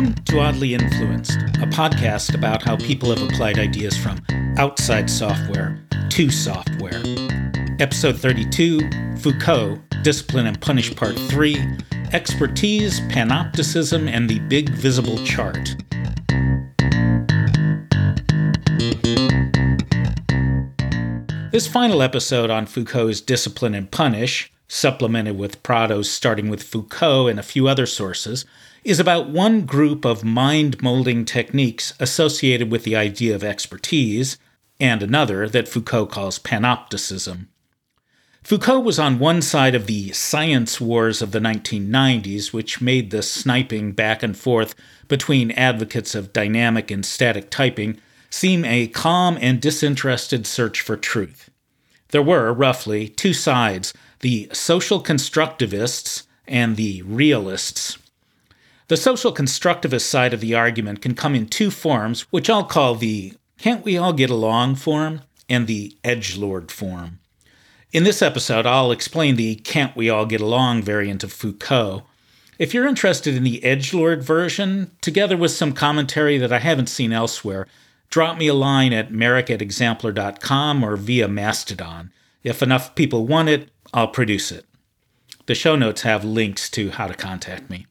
Welcome to Oddly Influenced, a podcast about how people have applied ideas from outside software to software. Episode 32 Foucault, Discipline and Punish Part 3 Expertise, Panopticism, and the Big Visible Chart. This final episode on Foucault's Discipline and Punish, supplemented with Prado's starting with Foucault and a few other sources, is about one group of mind molding techniques associated with the idea of expertise, and another that Foucault calls panopticism. Foucault was on one side of the science wars of the 1990s, which made the sniping back and forth between advocates of dynamic and static typing seem a calm and disinterested search for truth. There were, roughly, two sides the social constructivists and the realists. The social constructivist side of the argument can come in two forms, which I'll call the can't we all get along form and the edge lord form. In this episode, I'll explain the can't we all get along variant of Foucault. If you're interested in the edge lord version, together with some commentary that I haven't seen elsewhere, drop me a line at marick at exampler.com or via Mastodon. If enough people want it, I'll produce it. The show notes have links to how to contact me.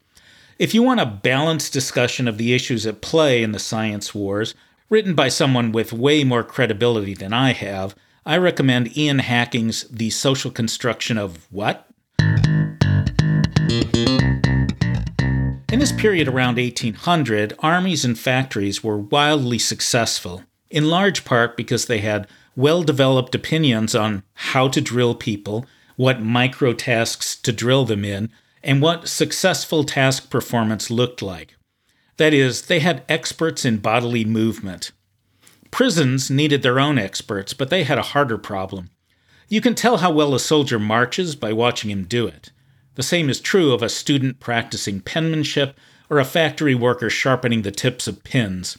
If you want a balanced discussion of the issues at play in the science wars, written by someone with way more credibility than I have, I recommend Ian Hacking's The Social Construction of What? In this period around 1800, armies and factories were wildly successful, in large part because they had well developed opinions on how to drill people, what micro tasks to drill them in, and what successful task performance looked like. That is, they had experts in bodily movement. Prisons needed their own experts, but they had a harder problem. You can tell how well a soldier marches by watching him do it. The same is true of a student practicing penmanship or a factory worker sharpening the tips of pins.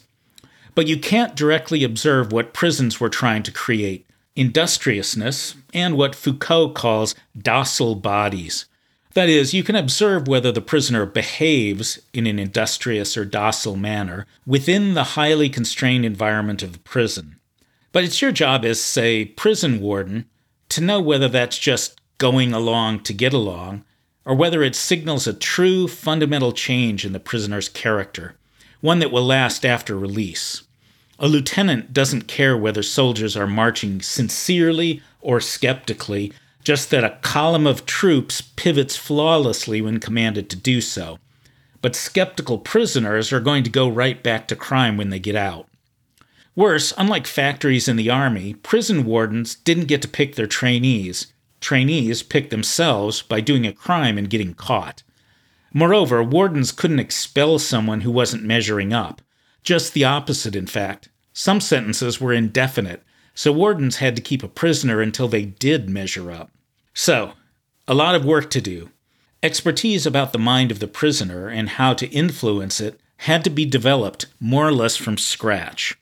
But you can't directly observe what prisons were trying to create industriousness and what Foucault calls docile bodies. That is, you can observe whether the prisoner behaves in an industrious or docile manner within the highly constrained environment of the prison. But it's your job as, say, prison warden to know whether that's just going along to get along, or whether it signals a true fundamental change in the prisoner's character, one that will last after release. A lieutenant doesn't care whether soldiers are marching sincerely or skeptically just that a column of troops pivots flawlessly when commanded to do so. But skeptical prisoners are going to go right back to crime when they get out. Worse, unlike factories in the army, prison wardens didn't get to pick their trainees. Trainees picked themselves by doing a crime and getting caught. Moreover, wardens couldn't expel someone who wasn't measuring up. Just the opposite, in fact. Some sentences were indefinite, so wardens had to keep a prisoner until they did measure up. So, a lot of work to do. Expertise about the mind of the prisoner and how to influence it had to be developed more or less from scratch.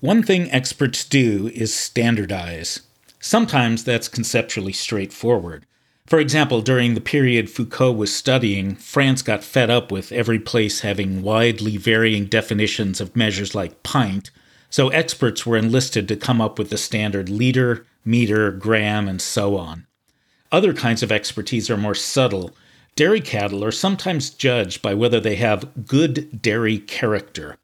One thing experts do is standardize. Sometimes that's conceptually straightforward. For example, during the period Foucault was studying, France got fed up with every place having widely varying definitions of measures like pint, so experts were enlisted to come up with the standard liter, meter, gram, and so on. Other kinds of expertise are more subtle. Dairy cattle are sometimes judged by whether they have good dairy character.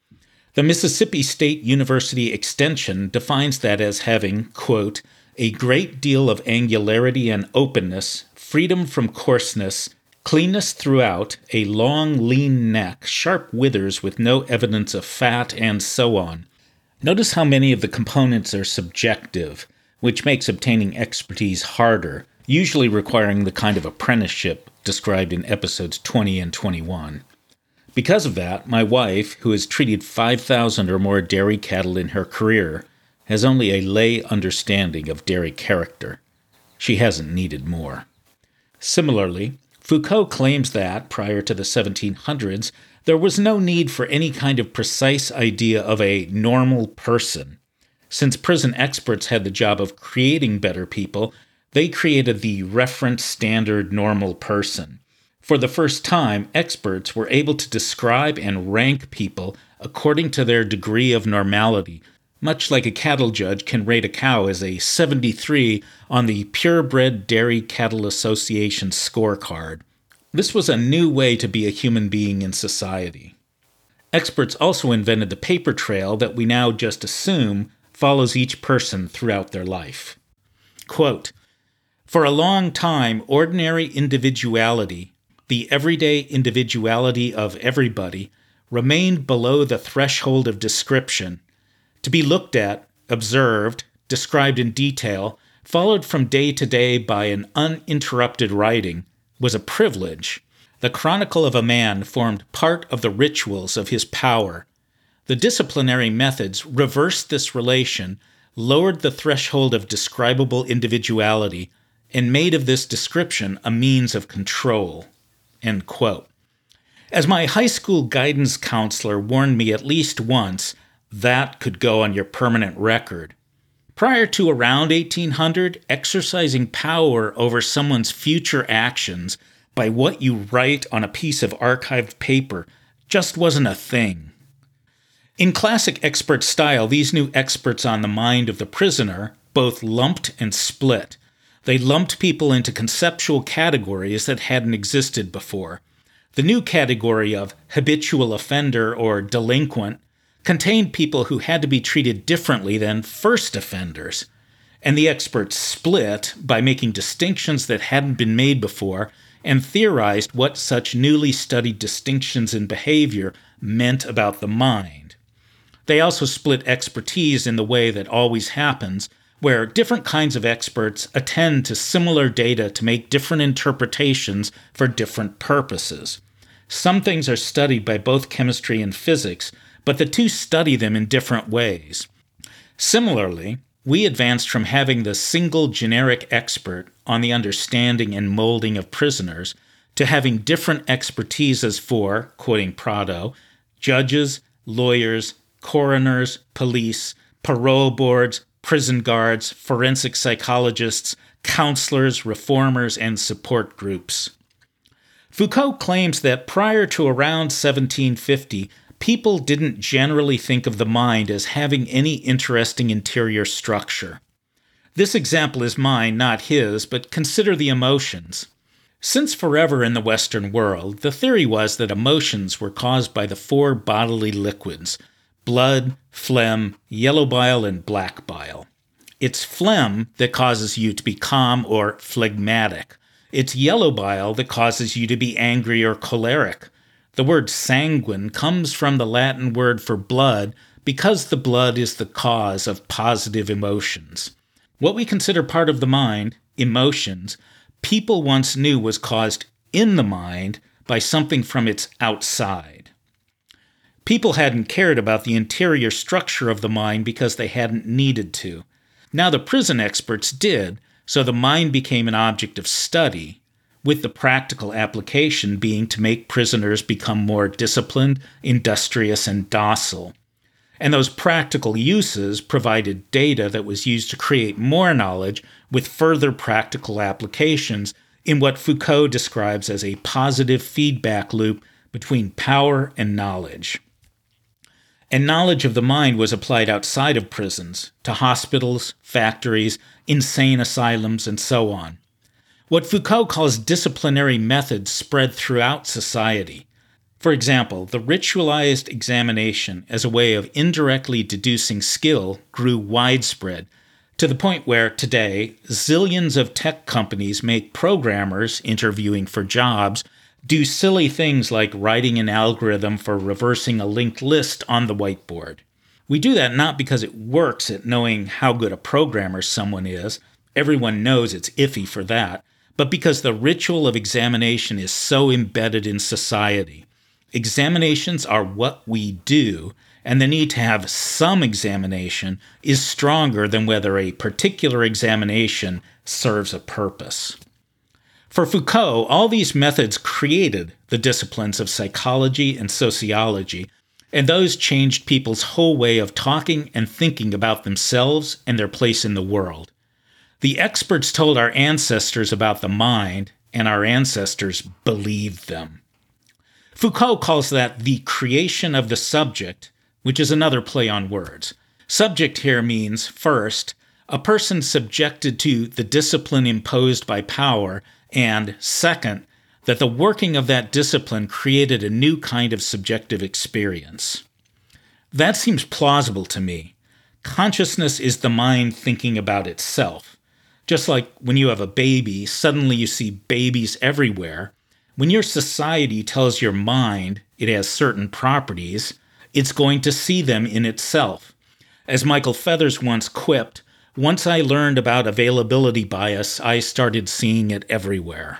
The Mississippi State University Extension defines that as having, quote, a great deal of angularity and openness, freedom from coarseness, cleanness throughout, a long, lean neck, sharp withers with no evidence of fat, and so on. Notice how many of the components are subjective, which makes obtaining expertise harder, usually requiring the kind of apprenticeship described in episodes 20 and 21. Because of that, my wife, who has treated 5,000 or more dairy cattle in her career, has only a lay understanding of dairy character. She hasn't needed more. Similarly, Foucault claims that, prior to the 1700s, there was no need for any kind of precise idea of a normal person. Since prison experts had the job of creating better people, they created the reference standard normal person. For the first time, experts were able to describe and rank people according to their degree of normality, much like a cattle judge can rate a cow as a 73 on the Purebred Dairy Cattle Association scorecard. This was a new way to be a human being in society. Experts also invented the paper trail that we now just assume follows each person throughout their life. Quote For a long time, ordinary individuality, the everyday individuality of everybody, remained below the threshold of description, to be looked at, observed, described in detail, followed from day to day by an uninterrupted writing, was a privilege the chronicle of a man formed part of the rituals of his power. The disciplinary methods reversed this relation, lowered the threshold of describable individuality, and made of this description a means of control. As my high school guidance counselor warned me at least once, that could go on your permanent record. Prior to around 1800, exercising power over someone's future actions by what you write on a piece of archived paper just wasn't a thing. In classic expert style, these new experts on the mind of the prisoner both lumped and split. They lumped people into conceptual categories that hadn't existed before. The new category of habitual offender or delinquent contained people who had to be treated differently than first offenders. And the experts split by making distinctions that hadn't been made before and theorized what such newly studied distinctions in behavior meant about the mind. They also split expertise in the way that always happens, where different kinds of experts attend to similar data to make different interpretations for different purposes. Some things are studied by both chemistry and physics, but the two study them in different ways. Similarly, we advanced from having the single generic expert on the understanding and molding of prisoners to having different expertises for, quoting Prado, judges, lawyers, coroners, police, parole boards, prison guards, forensic psychologists, counselors, reformers, and support groups. Foucault claims that prior to around 1750, people didn't generally think of the mind as having any interesting interior structure. This example is mine, not his, but consider the emotions. Since forever in the Western world, the theory was that emotions were caused by the four bodily liquids blood, phlegm, yellow bile, and black bile. It's phlegm that causes you to be calm or phlegmatic. It's yellow bile that causes you to be angry or choleric. The word sanguine comes from the Latin word for blood because the blood is the cause of positive emotions. What we consider part of the mind, emotions, people once knew was caused in the mind by something from its outside. People hadn't cared about the interior structure of the mind because they hadn't needed to. Now the prison experts did, so the mind became an object of study, with the practical application being to make prisoners become more disciplined, industrious, and docile. And those practical uses provided data that was used to create more knowledge with further practical applications in what Foucault describes as a positive feedback loop between power and knowledge. And knowledge of the mind was applied outside of prisons, to hospitals, factories, insane asylums, and so on. What Foucault calls disciplinary methods spread throughout society. For example, the ritualized examination as a way of indirectly deducing skill grew widespread to the point where today zillions of tech companies make programmers interviewing for jobs do silly things like writing an algorithm for reversing a linked list on the whiteboard. We do that not because it works at knowing how good a programmer someone is, everyone knows it's iffy for that, but because the ritual of examination is so embedded in society. Examinations are what we do, and the need to have some examination is stronger than whether a particular examination serves a purpose. For Foucault, all these methods created the disciplines of psychology and sociology, and those changed people's whole way of talking and thinking about themselves and their place in the world. The experts told our ancestors about the mind, and our ancestors believed them. Foucault calls that the creation of the subject, which is another play on words. Subject here means, first, a person subjected to the discipline imposed by power, and second, that the working of that discipline created a new kind of subjective experience. That seems plausible to me. Consciousness is the mind thinking about itself. Just like when you have a baby, suddenly you see babies everywhere. When your society tells your mind it has certain properties, it's going to see them in itself. As Michael Feathers once quipped, once I learned about availability bias, I started seeing it everywhere.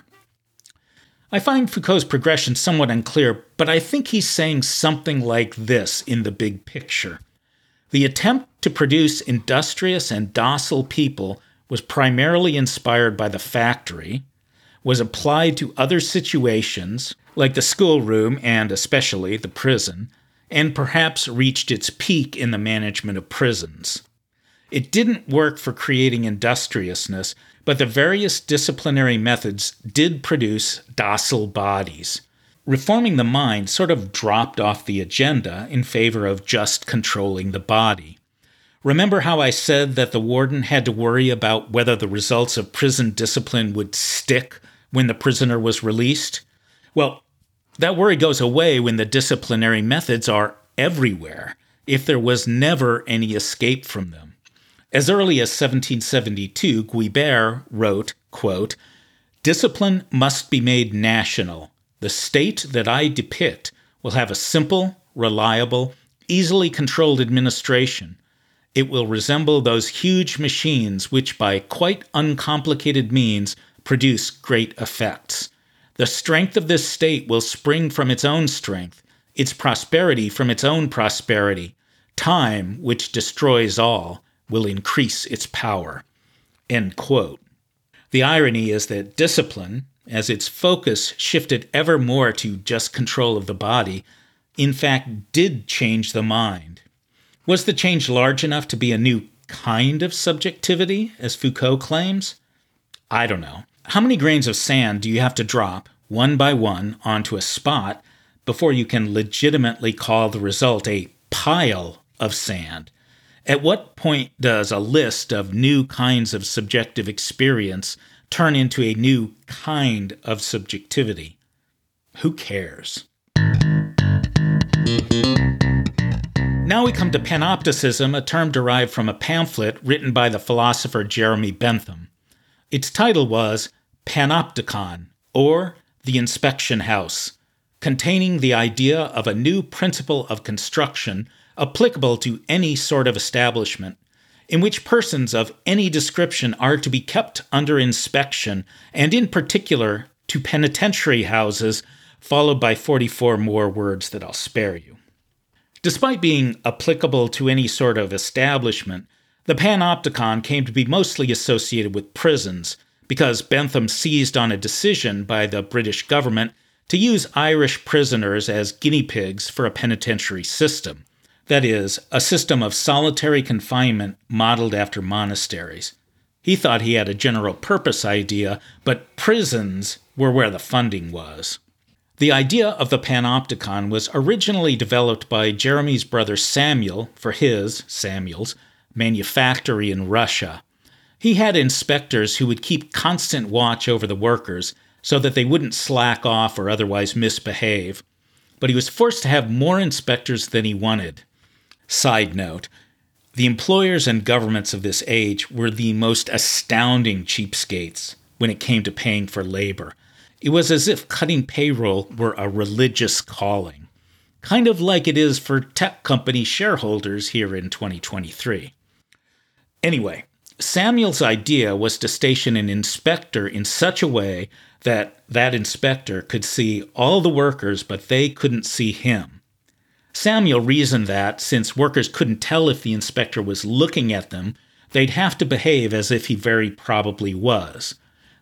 I find Foucault's progression somewhat unclear, but I think he's saying something like this in the big picture. The attempt to produce industrious and docile people was primarily inspired by the factory, was applied to other situations, like the schoolroom and especially the prison, and perhaps reached its peak in the management of prisons. It didn't work for creating industriousness, but the various disciplinary methods did produce docile bodies. Reforming the mind sort of dropped off the agenda in favor of just controlling the body. Remember how I said that the warden had to worry about whether the results of prison discipline would stick when the prisoner was released? Well, that worry goes away when the disciplinary methods are everywhere, if there was never any escape from them. As early as 1772, Guibert wrote, quote, Discipline must be made national. The state that I depict will have a simple, reliable, easily controlled administration it will resemble those huge machines which, by quite uncomplicated means, produce great effects. The strength of this state will spring from its own strength, its prosperity from its own prosperity. Time, which destroys all, will increase its power. The irony is that discipline, as its focus shifted ever more to just control of the body, in fact did change the mind. Was the change large enough to be a new kind of subjectivity, as Foucault claims? I don't know. How many grains of sand do you have to drop, one by one, onto a spot before you can legitimately call the result a pile of sand? At what point does a list of new kinds of subjective experience turn into a new kind of subjectivity? Who cares? Now we come to panopticism, a term derived from a pamphlet written by the philosopher Jeremy Bentham. Its title was Panopticon, or The Inspection House, containing the idea of a new principle of construction applicable to any sort of establishment, in which persons of any description are to be kept under inspection, and in particular to penitentiary houses, followed by 44 more words that I'll spare you. Despite being applicable to any sort of establishment, the panopticon came to be mostly associated with prisons because Bentham seized on a decision by the British government to use Irish prisoners as guinea pigs for a penitentiary system. That is, a system of solitary confinement modeled after monasteries. He thought he had a general purpose idea, but prisons were where the funding was. The idea of the panopticon was originally developed by Jeremy's brother Samuel for his, Samuel's, manufactory in Russia. He had inspectors who would keep constant watch over the workers so that they wouldn't slack off or otherwise misbehave. But he was forced to have more inspectors than he wanted. Side note the employers and governments of this age were the most astounding cheapskates when it came to paying for labor. It was as if cutting payroll were a religious calling, kind of like it is for tech company shareholders here in 2023. Anyway, Samuel's idea was to station an inspector in such a way that that inspector could see all the workers, but they couldn't see him. Samuel reasoned that, since workers couldn't tell if the inspector was looking at them, they'd have to behave as if he very probably was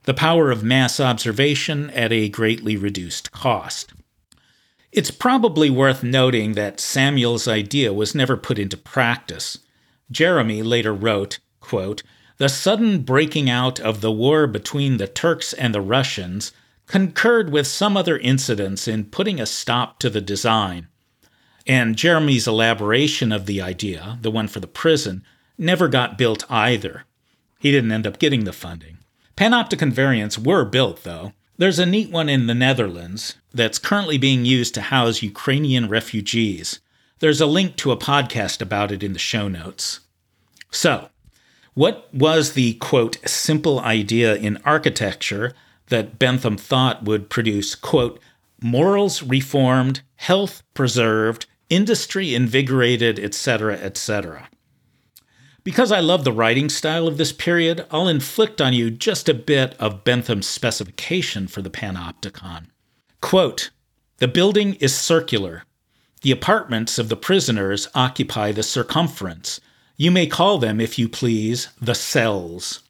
the power of mass observation at a greatly reduced cost. It's probably worth noting that Samuel's idea was never put into practice. Jeremy later wrote, quote, The sudden breaking out of the war between the Turks and the Russians concurred with some other incidents in putting a stop to the design. And Jeremy's elaboration of the idea, the one for the prison, never got built either. He didn't end up getting the funding. Panopticon variants were built, though. There's a neat one in the Netherlands that's currently being used to house Ukrainian refugees. There's a link to a podcast about it in the show notes. So, what was the quote simple idea in architecture that Bentham thought would produce quote morals reformed, health preserved, industry invigorated, etc., etc. Because I love the writing style of this period, I'll inflict on you just a bit of Bentham's specification for the panopticon. Quote, the building is circular. The apartments of the prisoners occupy the circumference. You may call them, if you please, the cells.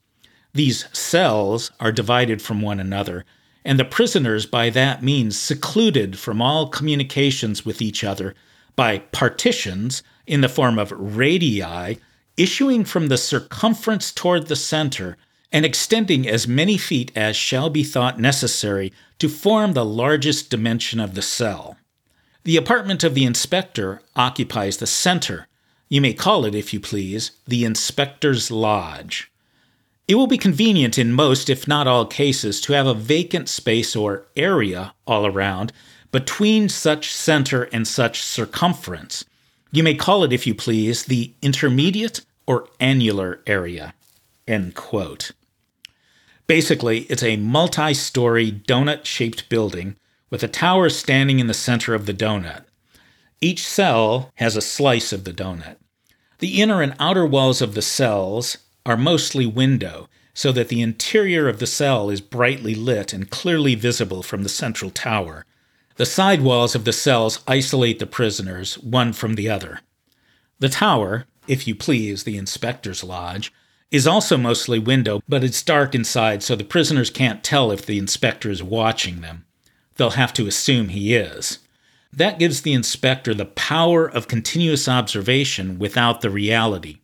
These cells are divided from one another, and the prisoners by that means secluded from all communications with each other by partitions in the form of radii issuing from the circumference toward the center and extending as many feet as shall be thought necessary to form the largest dimension of the cell. The apartment of the inspector occupies the center. You may call it, if you please, the inspector's lodge. It will be convenient in most, if not all, cases to have a vacant space or area all around between such center and such circumference. You may call it, if you please, the intermediate or annular area. End quote. Basically, it's a multi story donut shaped building with a tower standing in the center of the donut. Each cell has a slice of the donut. The inner and outer walls of the cells are mostly window, so that the interior of the cell is brightly lit and clearly visible from the central tower. The side walls of the cells isolate the prisoners, one from the other. The tower, if you please, the inspector's lodge, is also mostly window, but it's dark inside, so the prisoners can't tell if the inspector is watching them. They'll have to assume he is. That gives the inspector the power of continuous observation without the reality.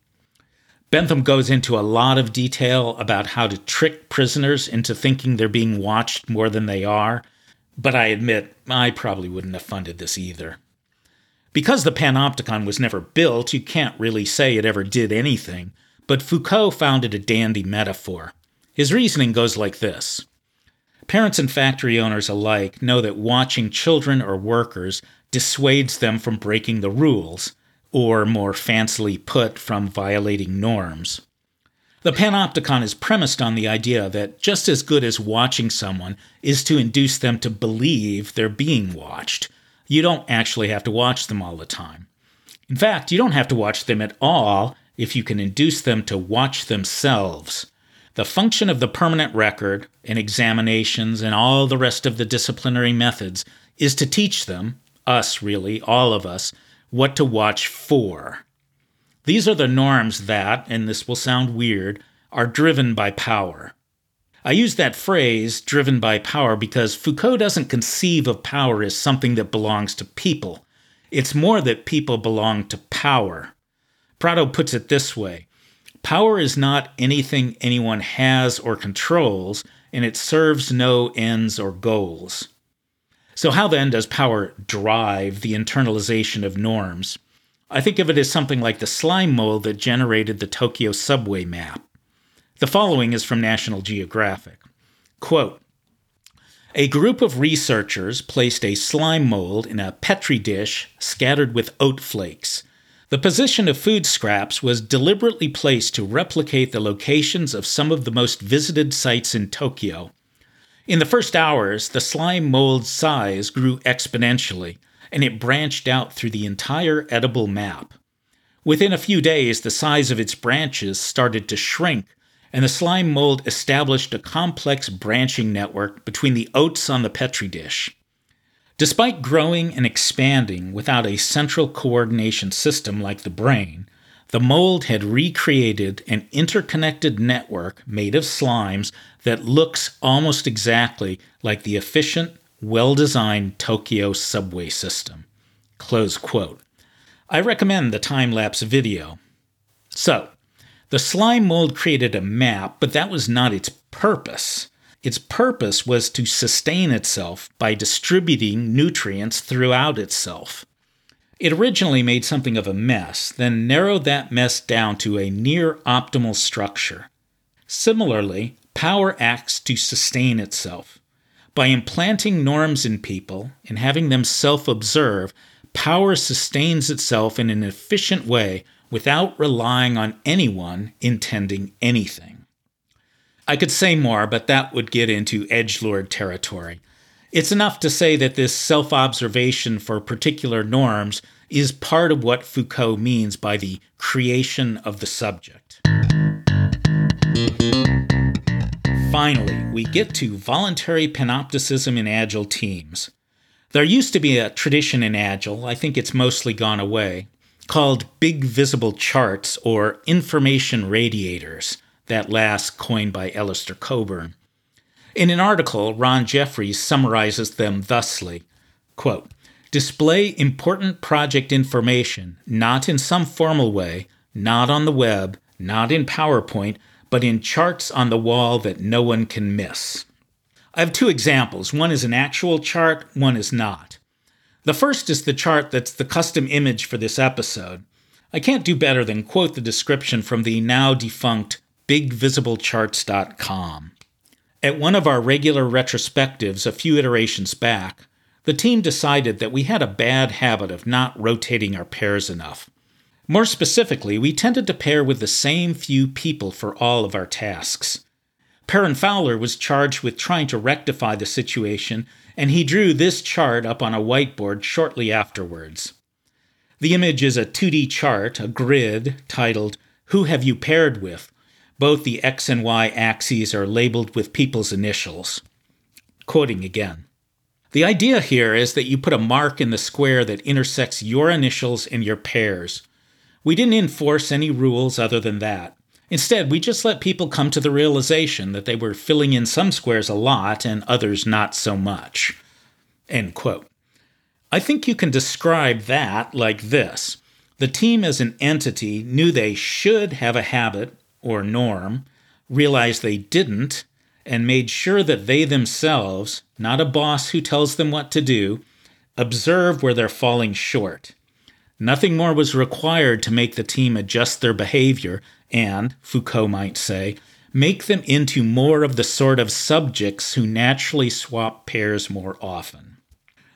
Bentham goes into a lot of detail about how to trick prisoners into thinking they're being watched more than they are, but I admit I probably wouldn't have funded this either. Because the panopticon was never built, you can't really say it ever did anything, but Foucault found it a dandy metaphor. His reasoning goes like this Parents and factory owners alike know that watching children or workers dissuades them from breaking the rules, or more fancily put, from violating norms. The panopticon is premised on the idea that just as good as watching someone is to induce them to believe they're being watched, you don't actually have to watch them all the time. In fact, you don't have to watch them at all if you can induce them to watch themselves. The function of the permanent record and examinations and all the rest of the disciplinary methods is to teach them, us really, all of us, what to watch for. These are the norms that, and this will sound weird, are driven by power. I use that phrase, driven by power, because Foucault doesn't conceive of power as something that belongs to people. It's more that people belong to power. Prado puts it this way Power is not anything anyone has or controls, and it serves no ends or goals. So, how then does power drive the internalization of norms? I think of it as something like the slime mold that generated the Tokyo subway map. The following is from National Geographic. Quote, a group of researchers placed a slime mold in a petri dish scattered with oat flakes. The position of food scraps was deliberately placed to replicate the locations of some of the most visited sites in Tokyo. In the first hours, the slime mold's size grew exponentially, and it branched out through the entire edible map. Within a few days, the size of its branches started to shrink and the slime mold established a complex branching network between the oats on the Petri dish. Despite growing and expanding without a central coordination system like the brain, the mold had recreated an interconnected network made of slimes that looks almost exactly like the efficient, well designed Tokyo subway system. Close quote. I recommend the time lapse video. So, the slime mold created a map, but that was not its purpose. Its purpose was to sustain itself by distributing nutrients throughout itself. It originally made something of a mess, then narrowed that mess down to a near optimal structure. Similarly, power acts to sustain itself. By implanting norms in people and having them self observe, power sustains itself in an efficient way without relying on anyone intending anything. I could say more, but that would get into edgelord territory. It's enough to say that this self observation for particular norms is part of what Foucault means by the creation of the subject. Finally, we get to voluntary panopticism in Agile teams. There used to be a tradition in Agile, I think it's mostly gone away, called big visible charts or information radiators, that last coined by Alistair Cockburn. In an article, Ron Jeffries summarizes them thusly quote, Display important project information, not in some formal way, not on the web, not in PowerPoint, but in charts on the wall that no one can miss. I have two examples. One is an actual chart, one is not. The first is the chart that's the custom image for this episode. I can't do better than quote the description from the now defunct bigvisiblecharts.com. At one of our regular retrospectives a few iterations back, the team decided that we had a bad habit of not rotating our pairs enough. More specifically, we tended to pair with the same few people for all of our tasks. Perrin Fowler was charged with trying to rectify the situation, and he drew this chart up on a whiteboard shortly afterwards. The image is a 2D chart, a grid, titled, Who Have You Paired With? Both the X and Y axes are labeled with people's initials. Quoting again. The idea here is that you put a mark in the square that intersects your initials and your pairs. We didn't enforce any rules other than that. Instead, we just let people come to the realization that they were filling in some squares a lot and others not so much. End quote. I think you can describe that like this The team as an entity knew they should have a habit or norm, realized they didn't, and made sure that they themselves, not a boss who tells them what to do, observe where they're falling short. Nothing more was required to make the team adjust their behavior and, Foucault might say, make them into more of the sort of subjects who naturally swap pairs more often.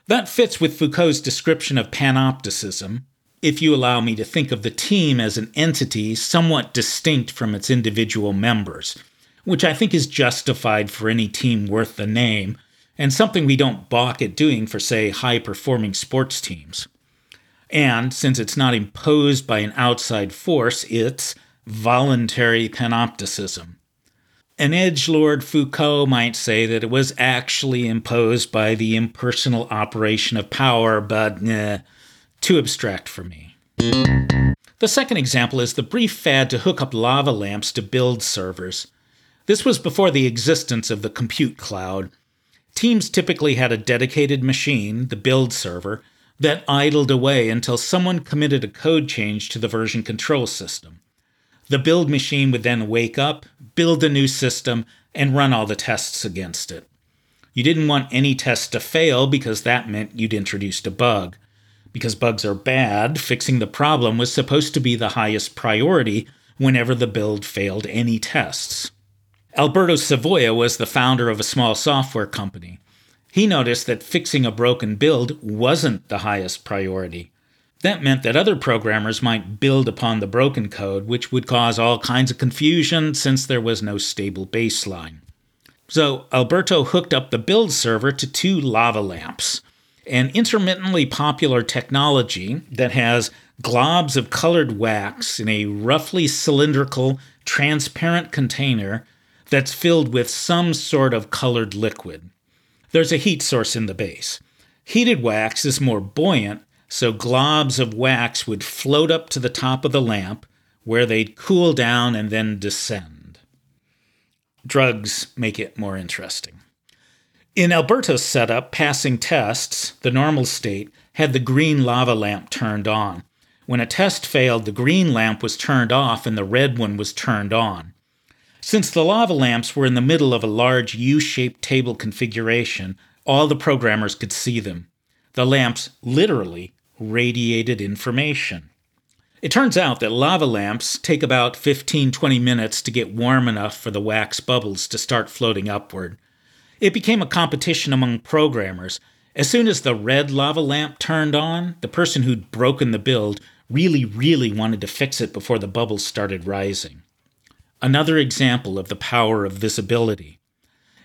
That fits with Foucault's description of panopticism, if you allow me to think of the team as an entity somewhat distinct from its individual members, which I think is justified for any team worth the name, and something we don't balk at doing for, say, high performing sports teams. And since it's not imposed by an outside force, it's voluntary panopticism. An edge lord Foucault might say that it was actually imposed by the impersonal operation of power, but eh, too abstract for me. The second example is the brief fad to hook up lava lamps to build servers. This was before the existence of the compute cloud. Teams typically had a dedicated machine, the build server, that idled away until someone committed a code change to the version control system. The build machine would then wake up, build a new system, and run all the tests against it. You didn't want any tests to fail because that meant you'd introduced a bug. Because bugs are bad, fixing the problem was supposed to be the highest priority whenever the build failed any tests. Alberto Savoia was the founder of a small software company. He noticed that fixing a broken build wasn't the highest priority. That meant that other programmers might build upon the broken code, which would cause all kinds of confusion since there was no stable baseline. So Alberto hooked up the build server to two lava lamps, an intermittently popular technology that has globs of colored wax in a roughly cylindrical, transparent container that's filled with some sort of colored liquid. There's a heat source in the base. Heated wax is more buoyant so globs of wax would float up to the top of the lamp, where they'd cool down and then descend. Drugs make it more interesting. In Alberto's setup, passing tests, the normal state, had the green lava lamp turned on. When a test failed, the green lamp was turned off and the red one was turned on. Since the lava lamps were in the middle of a large U shaped table configuration, all the programmers could see them. The lamps literally radiated information. It turns out that lava lamps take about 15 20 minutes to get warm enough for the wax bubbles to start floating upward. It became a competition among programmers. As soon as the red lava lamp turned on, the person who'd broken the build really, really wanted to fix it before the bubbles started rising. Another example of the power of visibility.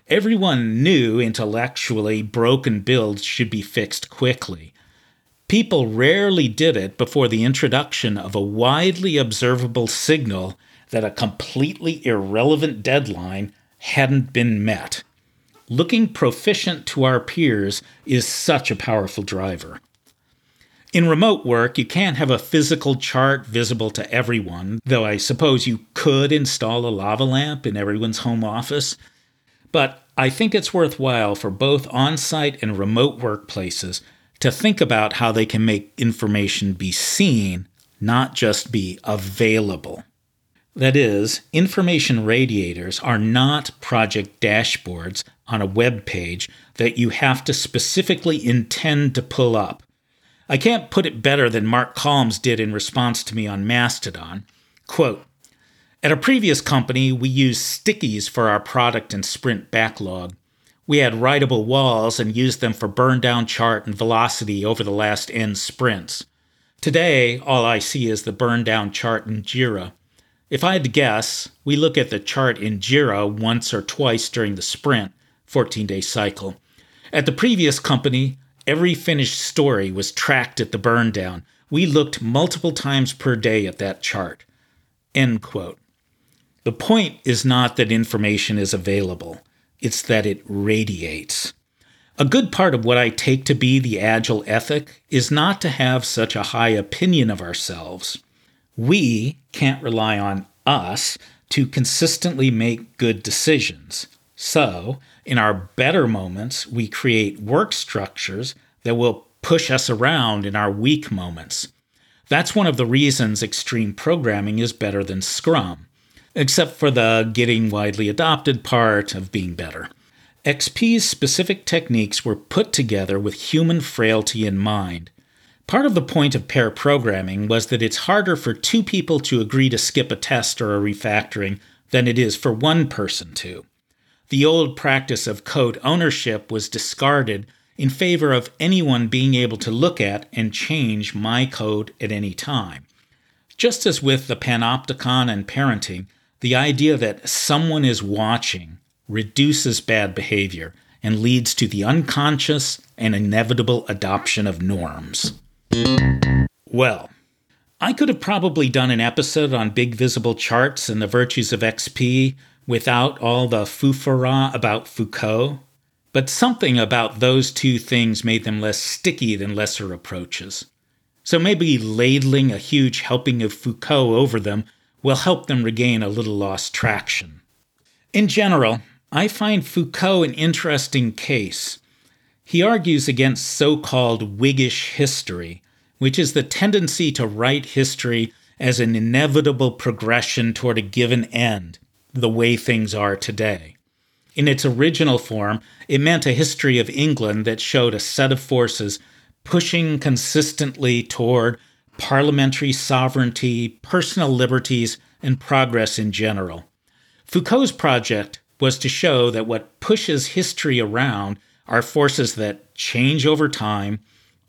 Everyone knew intellectually broken builds should be fixed quickly. People rarely did it before the introduction of a widely observable signal that a completely irrelevant deadline hadn't been met. Looking proficient to our peers is such a powerful driver. In remote work, you can't have a physical chart visible to everyone, though I suppose you could install a lava lamp in everyone's home office. But I think it's worthwhile for both on site and remote workplaces to think about how they can make information be seen, not just be available. That is, information radiators are not project dashboards on a web page that you have to specifically intend to pull up. I can't put it better than Mark Colmes did in response to me on Mastodon. Quote, at a previous company, we used stickies for our product and sprint backlog. We had writable walls and used them for burn down chart and velocity over the last n sprints. Today, all I see is the burn down chart in Jira. If I had to guess, we look at the chart in Jira once or twice during the sprint, 14 day cycle. At the previous company, Every finished story was tracked at the burn down. We looked multiple times per day at that chart. End quote. The point is not that information is available, it's that it radiates. A good part of what I take to be the agile ethic is not to have such a high opinion of ourselves. We can't rely on us to consistently make good decisions. So, in our better moments, we create work structures that will push us around in our weak moments. That's one of the reasons extreme programming is better than Scrum, except for the getting widely adopted part of being better. XP's specific techniques were put together with human frailty in mind. Part of the point of pair programming was that it's harder for two people to agree to skip a test or a refactoring than it is for one person to the old practice of code ownership was discarded in favor of anyone being able to look at and change my code at any time. Just as with the panopticon and parenting, the idea that someone is watching reduces bad behavior and leads to the unconscious and inevitable adoption of norms. Well, I could have probably done an episode on big visible charts and the virtues of XP without all the foufara about Foucault, but something about those two things made them less sticky than lesser approaches. So maybe ladling a huge helping of Foucault over them will help them regain a little lost traction. In general, I find Foucault an interesting case. He argues against so called Whiggish history, which is the tendency to write history as an inevitable progression toward a given end the way things are today. In its original form, it meant a history of England that showed a set of forces pushing consistently toward parliamentary sovereignty, personal liberties, and progress in general. Foucault's project was to show that what pushes history around are forces that change over time,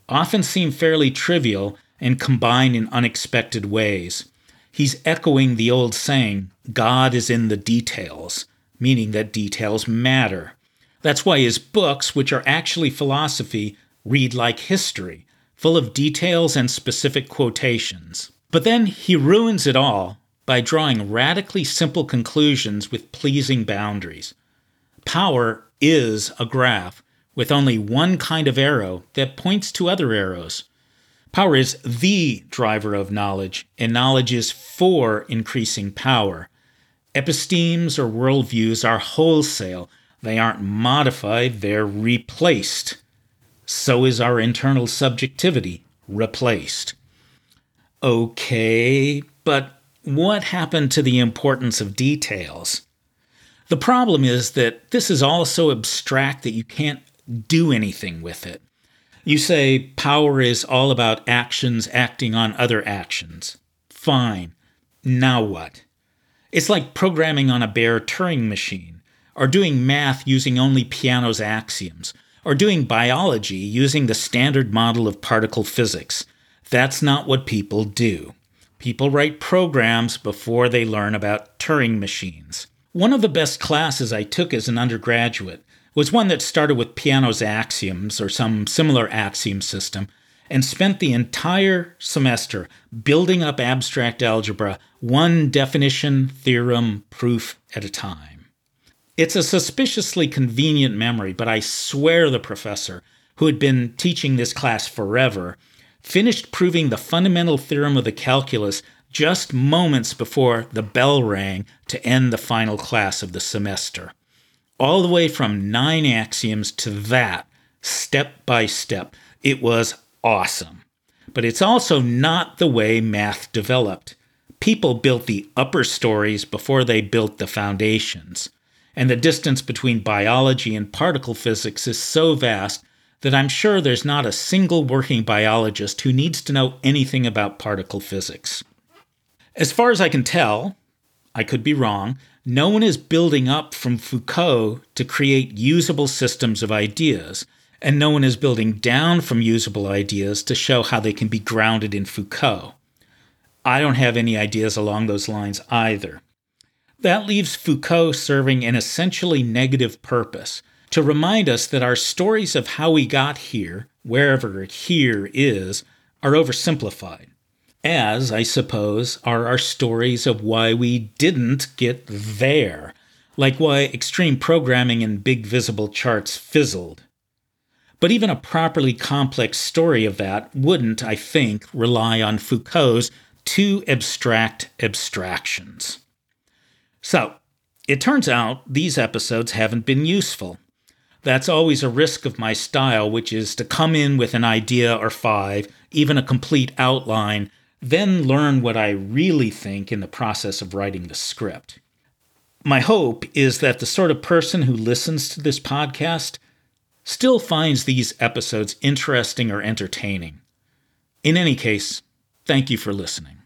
often seem fairly trivial, and combine in unexpected ways he's echoing the old saying, God is in the details, meaning that details matter. That's why his books, which are actually philosophy, read like history, full of details and specific quotations. But then he ruins it all by drawing radically simple conclusions with pleasing boundaries. Power is a graph with only one kind of arrow that points to other arrows. Power is the driver of knowledge, and knowledge is for increasing power. Epistemes or worldviews are wholesale. They aren't modified, they're replaced. So is our internal subjectivity replaced. Okay, but what happened to the importance of details? The problem is that this is all so abstract that you can't do anything with it. You say power is all about actions acting on other actions. Fine. Now what? It's like programming on a bare Turing machine, or doing math using only Peano's axioms, or doing biology using the standard model of particle physics. That's not what people do. People write programs before they learn about Turing machines. One of the best classes I took as an undergraduate was one that started with Peano's axioms or some similar axiom system and spent the entire semester building up abstract algebra one definition, theorem, proof at a time. It's a suspiciously convenient memory, but I swear the professor, who had been teaching this class forever, finished proving the fundamental theorem of the calculus just moments before the bell rang to end the final class of the semester. All the way from nine axioms to that, step by step. It was awesome. But it's also not the way math developed. People built the upper stories before they built the foundations. And the distance between biology and particle physics is so vast that I'm sure there's not a single working biologist who needs to know anything about particle physics. As far as I can tell, I could be wrong, no one is building up from Foucault to create usable systems of ideas, and no one is building down from usable ideas to show how they can be grounded in Foucault. I don't have any ideas along those lines either. That leaves Foucault serving an essentially negative purpose to remind us that our stories of how we got here, wherever here is, are oversimplified. As, I suppose, are our stories of why we didn't get there, like why extreme programming and big visible charts fizzled. But even a properly complex story of that wouldn't, I think, rely on Foucault's two abstract abstractions. So, it turns out these episodes haven't been useful. That's always a risk of my style, which is to come in with an idea or five, even a complete outline, then learn what I really think in the process of writing the script. My hope is that the sort of person who listens to this podcast still finds these episodes interesting or entertaining. In any case, thank you for listening.